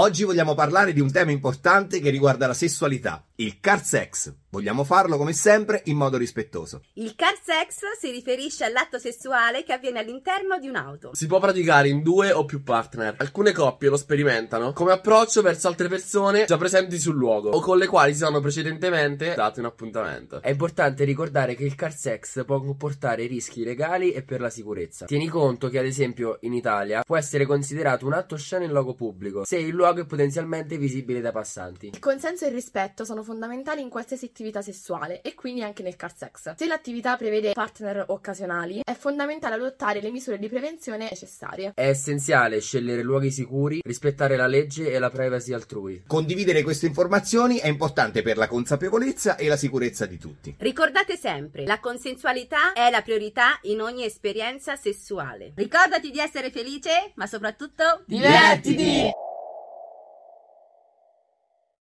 Oggi vogliamo parlare di un tema importante che riguarda la sessualità, il car sex. Vogliamo farlo come sempre in modo rispettoso. Il car sex si riferisce all'atto sessuale che avviene all'interno di un'auto. Si può praticare in due o più partner. Alcune coppie lo sperimentano come approccio verso altre persone già presenti sul luogo o con le quali si sono precedentemente dati un appuntamento. È importante ricordare che il car sex può comportare rischi legali e per la sicurezza. Tieni conto che ad esempio in Italia può essere considerato un atto osceno in luogo pubblico se il luogo è potenzialmente visibile dai passanti. Il consenso e il rispetto sono fondamentali in qualsiasi attività sessuale e quindi anche nel car sex. Se l'attività prevede partner occasionali, è fondamentale adottare le misure di prevenzione necessarie. È essenziale scegliere luoghi sicuri, rispettare la legge e la privacy altrui. Condividere queste informazioni è importante per la consapevolezza e la sicurezza di tutti. Ricordate sempre, la consensualità è la priorità in ogni esperienza sessuale. Ricordati di essere felice, ma soprattutto Divertiti!